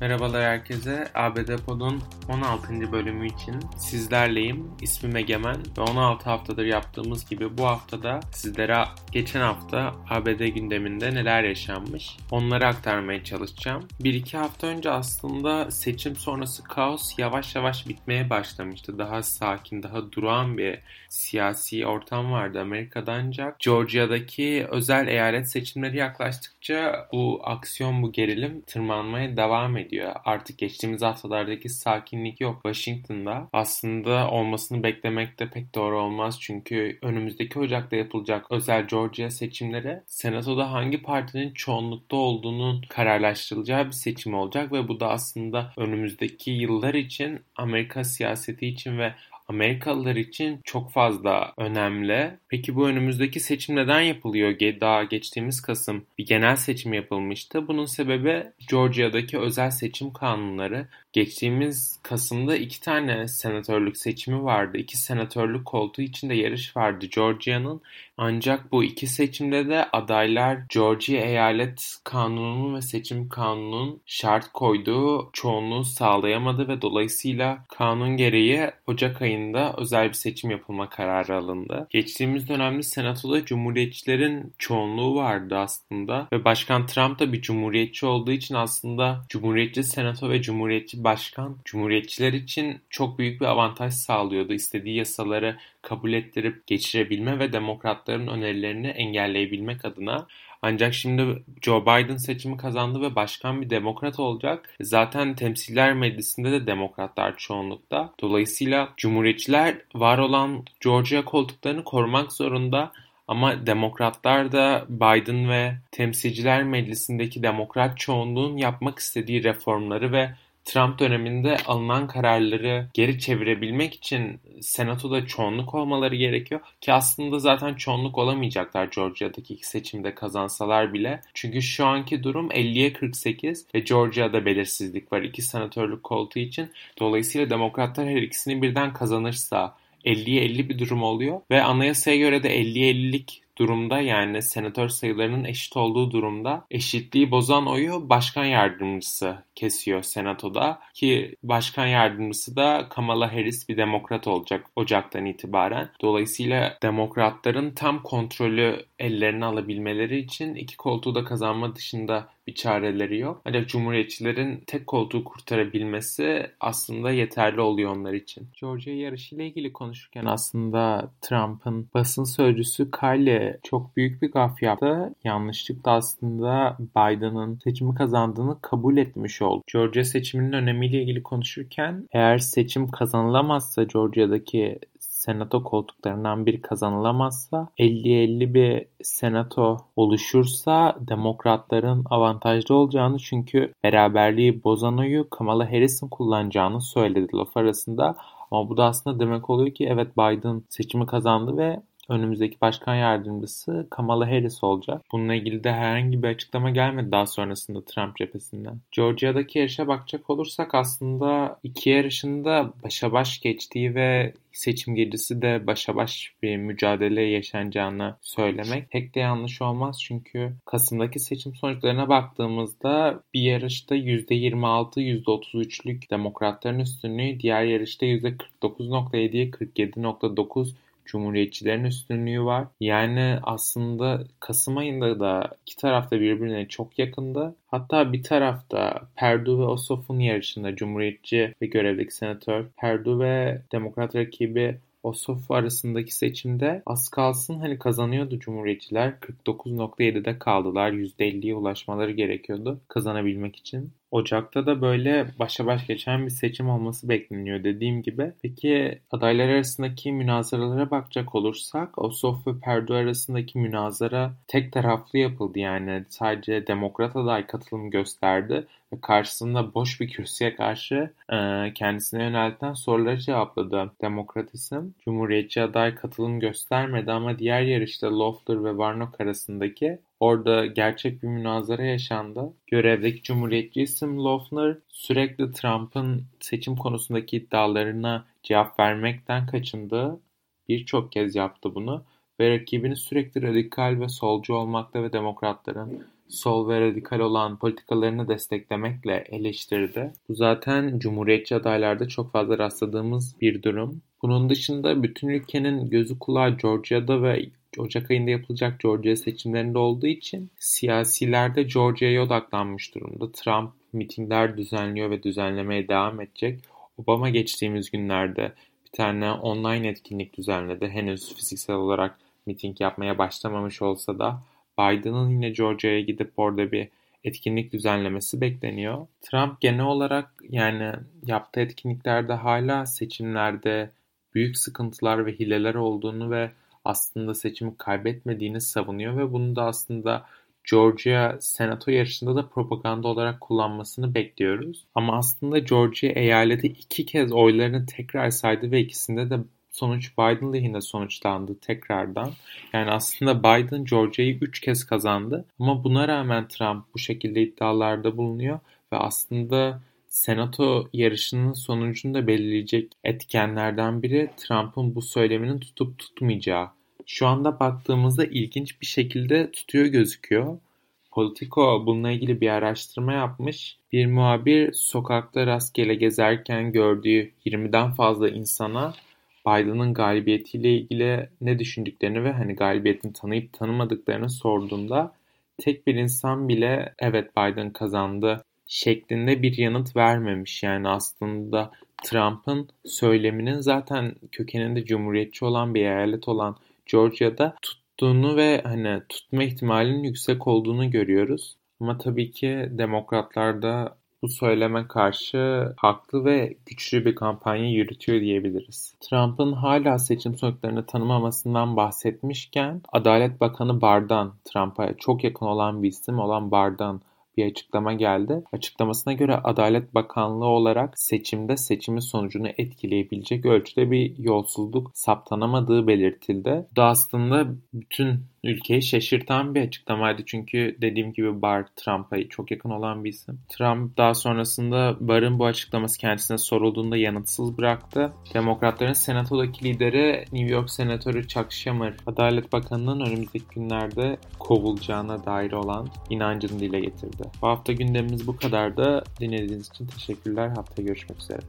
Merhabalar herkese. ABD Pod'un 16. bölümü için sizlerleyim. İsmim Egemen ve 16 haftadır yaptığımız gibi bu haftada sizlere geçen hafta ABD gündeminde neler yaşanmış onları aktarmaya çalışacağım. 1-2 hafta önce aslında seçim sonrası kaos yavaş yavaş bitmeye başlamıştı. Daha sakin, daha durağan bir siyasi ortam vardı Amerika'da ancak Georgia'daki özel eyalet seçimleri yaklaştıkça bu aksiyon, bu gerilim tırmanmaya devam ediyor ediyor. Artık geçtiğimiz haftalardaki sakinlik yok Washington'da. Aslında olmasını beklemek de pek doğru olmaz. Çünkü önümüzdeki Ocak'ta yapılacak özel Georgia seçimleri Senato'da hangi partinin çoğunlukta olduğunun kararlaştırılacağı bir seçim olacak ve bu da aslında önümüzdeki yıllar için Amerika siyaseti için ve Amerikalılar için çok fazla önemli. Peki bu önümüzdeki seçim neden yapılıyor? Daha geçtiğimiz Kasım bir genel seçim yapılmıştı. Bunun sebebi Georgia'daki özel seçim kanunları. Geçtiğimiz Kasım'da iki tane senatörlük seçimi vardı. İki senatörlük koltuğu içinde yarış vardı Georgia'nın. Ancak bu iki seçimde de adaylar Georgia eyalet kanununun ve seçim kanununun şart koyduğu çoğunluğu sağlayamadı ve dolayısıyla kanun gereği Ocak ayında özel bir seçim yapılma kararı alındı. Geçtiğimiz dönemde senatoda cumhuriyetçilerin çoğunluğu vardı aslında ve Başkan Trump da bir cumhuriyetçi olduğu için aslında cumhuriyetçi senato ve cumhuriyetçi başkan cumhuriyetçiler için çok büyük bir avantaj sağlıyordu. İstediği yasaları kabul ettirip geçirebilme ve demokratların önerilerini engelleyebilmek adına. Ancak şimdi Joe Biden seçimi kazandı ve başkan bir demokrat olacak. Zaten temsiller meclisinde de demokratlar çoğunlukta. Dolayısıyla cumhuriyetçiler var olan Georgia koltuklarını korumak zorunda. Ama demokratlar da Biden ve temsilciler meclisindeki demokrat çoğunluğun yapmak istediği reformları ve Trump döneminde alınan kararları geri çevirebilmek için Senato'da çoğunluk olmaları gerekiyor ki aslında zaten çoğunluk olamayacaklar Georgia'daki iki seçimde kazansalar bile. Çünkü şu anki durum 50'ye 48 ve Georgia'da belirsizlik var iki senatörlük koltuğu için. Dolayısıyla demokratlar her ikisini birden kazanırsa 50'ye 50 bir durum oluyor ve anayasaya göre de 50'ye 50'lik durumda yani senatör sayılarının eşit olduğu durumda eşitliği bozan oyu başkan yardımcısı kesiyor senatoda ki başkan yardımcısı da Kamala Harris bir demokrat olacak Ocak'tan itibaren. Dolayısıyla demokratların tam kontrolü ellerine alabilmeleri için iki koltuğu da kazanma dışında bir çareleri yok. Ancak Cumhuriyetçilerin tek koltuğu kurtarabilmesi aslında yeterli oluyor onlar için. Georgia yarışı ile ilgili konuşurken aslında Trump'ın basın sözcüsü Kylie çok büyük bir gaf yaptı. Yanlışlıkla aslında Biden'ın seçimi kazandığını kabul etmiş oldu. Georgia seçiminin önemiyle ilgili konuşurken eğer seçim kazanılamazsa Georgia'daki senato koltuklarından biri kazanılamazsa 50-50 bir senato oluşursa demokratların avantajlı olacağını çünkü beraberliği bozan oyu Kamala Harris'in kullanacağını söyledi laf arasında. Ama bu da aslında demek oluyor ki evet Biden seçimi kazandı ve önümüzdeki başkan yardımcısı Kamala Harris olacak. Bununla ilgili de herhangi bir açıklama gelmedi daha sonrasında Trump cephesinden. Georgia'daki yarışa bakacak olursak aslında iki yarışında başa baş geçtiği ve seçim gecesi de başa baş bir mücadele yaşanacağını söylemek pek de yanlış olmaz. Çünkü Kasım'daki seçim sonuçlarına baktığımızda bir yarışta %26, %33'lük demokratların üstünlüğü, diğer yarışta %49.7'ye 47.9 Cumhuriyetçilerin üstünlüğü var. Yani aslında Kasım ayında da iki taraf da birbirine çok yakındı. Hatta bir tarafta Perdue ve Ossoff'un yarışında Cumhuriyetçi ve görevdeki senatör Perdue ve Demokrat rakibi Ossoff arasındaki seçimde az kalsın hani kazanıyordu Cumhuriyetçiler. 49.7'de kaldılar. %50'ye ulaşmaları gerekiyordu kazanabilmek için. Ocak'ta da böyle başa baş geçen bir seçim olması bekleniyor dediğim gibi. Peki adaylar arasındaki münazaralara bakacak olursak Ossoff ve Perdue arasındaki münazara tek taraflı yapıldı yani sadece demokrat aday katılım gösterdi ve karşısında boş bir kürsüye karşı e, kendisine yöneltilen soruları cevapladı. Demokratizm, Cumhuriyetçi aday katılım göstermedi ama diğer yarışta Loeffler ve Warnock arasındaki Orada gerçek bir münazara yaşandı. Görevdeki Cumhuriyetçi isim Loeffler sürekli Trump'ın seçim konusundaki iddialarına cevap vermekten kaçındı. Birçok kez yaptı bunu ve rakibini sürekli radikal ve solcu olmakta ve demokratların sol ve radikal olan politikalarını desteklemekle eleştirdi. Bu zaten Cumhuriyetçi adaylarda çok fazla rastladığımız bir durum. Bunun dışında bütün ülkenin gözü kulağı Georgia'da ve Ocak ayında yapılacak Georgia seçimlerinde olduğu için siyasiler de Georgia'ya odaklanmış durumda. Trump mitingler düzenliyor ve düzenlemeye devam edecek. Obama geçtiğimiz günlerde bir tane online etkinlik düzenledi. Henüz fiziksel olarak miting yapmaya başlamamış olsa da Biden'ın yine Georgia'ya gidip orada bir etkinlik düzenlemesi bekleniyor. Trump genel olarak yani yaptığı etkinliklerde hala seçimlerde büyük sıkıntılar ve hileler olduğunu ve aslında seçimi kaybetmediğini savunuyor ve bunu da aslında Georgia senato yarışında da propaganda olarak kullanmasını bekliyoruz. Ama aslında Georgia eyaleti iki kez oylarını tekrar saydı ve ikisinde de sonuç Biden lehine sonuçlandı tekrardan. Yani aslında Biden Georgia'yı 3 kez kazandı ama buna rağmen Trump bu şekilde iddialarda bulunuyor ve aslında Senato yarışının sonucunu da belirleyecek etkenlerden biri Trump'ın bu söyleminin tutup tutmayacağı. Şu anda baktığımızda ilginç bir şekilde tutuyor gözüküyor. Politico bununla ilgili bir araştırma yapmış. Bir muhabir sokakta rastgele gezerken gördüğü 20'den fazla insana Biden'ın galibiyetiyle ilgili ne düşündüklerini ve hani galibiyetini tanıyıp tanımadıklarını sorduğunda tek bir insan bile evet Biden kazandı şeklinde bir yanıt vermemiş. Yani aslında Trump'ın söyleminin zaten kökeninde cumhuriyetçi olan bir eyalet olan Georgia'da tuttuğunu ve hani tutma ihtimalinin yüksek olduğunu görüyoruz. Ama tabii ki demokratlarda bu söyleme karşı haklı ve güçlü bir kampanya yürütüyor diyebiliriz. Trump'ın hala seçim sonuçlarını tanımamasından bahsetmişken Adalet Bakanı Bardan, Trump'a çok yakın olan bir isim olan Bardan bir açıklama geldi. Açıklamasına göre Adalet Bakanlığı olarak seçimde seçimin sonucunu etkileyebilecek ölçüde bir yolsuzluk saptanamadığı belirtildi. Bu da aslında bütün ülkeyi şaşırtan bir açıklamaydı. Çünkü dediğim gibi Barr Trump'a çok yakın olan bir isim. Trump daha sonrasında Barr'ın bu açıklaması kendisine sorulduğunda yanıtsız bıraktı. Demokratların senatodaki lideri New York Senatörü Chuck Schumer, Adalet Bakanı'nın önümüzdeki günlerde kovulacağına dair olan inancını dile getirdi. Bu hafta gündemimiz bu kadar da dinlediğiniz için teşekkürler. Haftaya görüşmek üzere.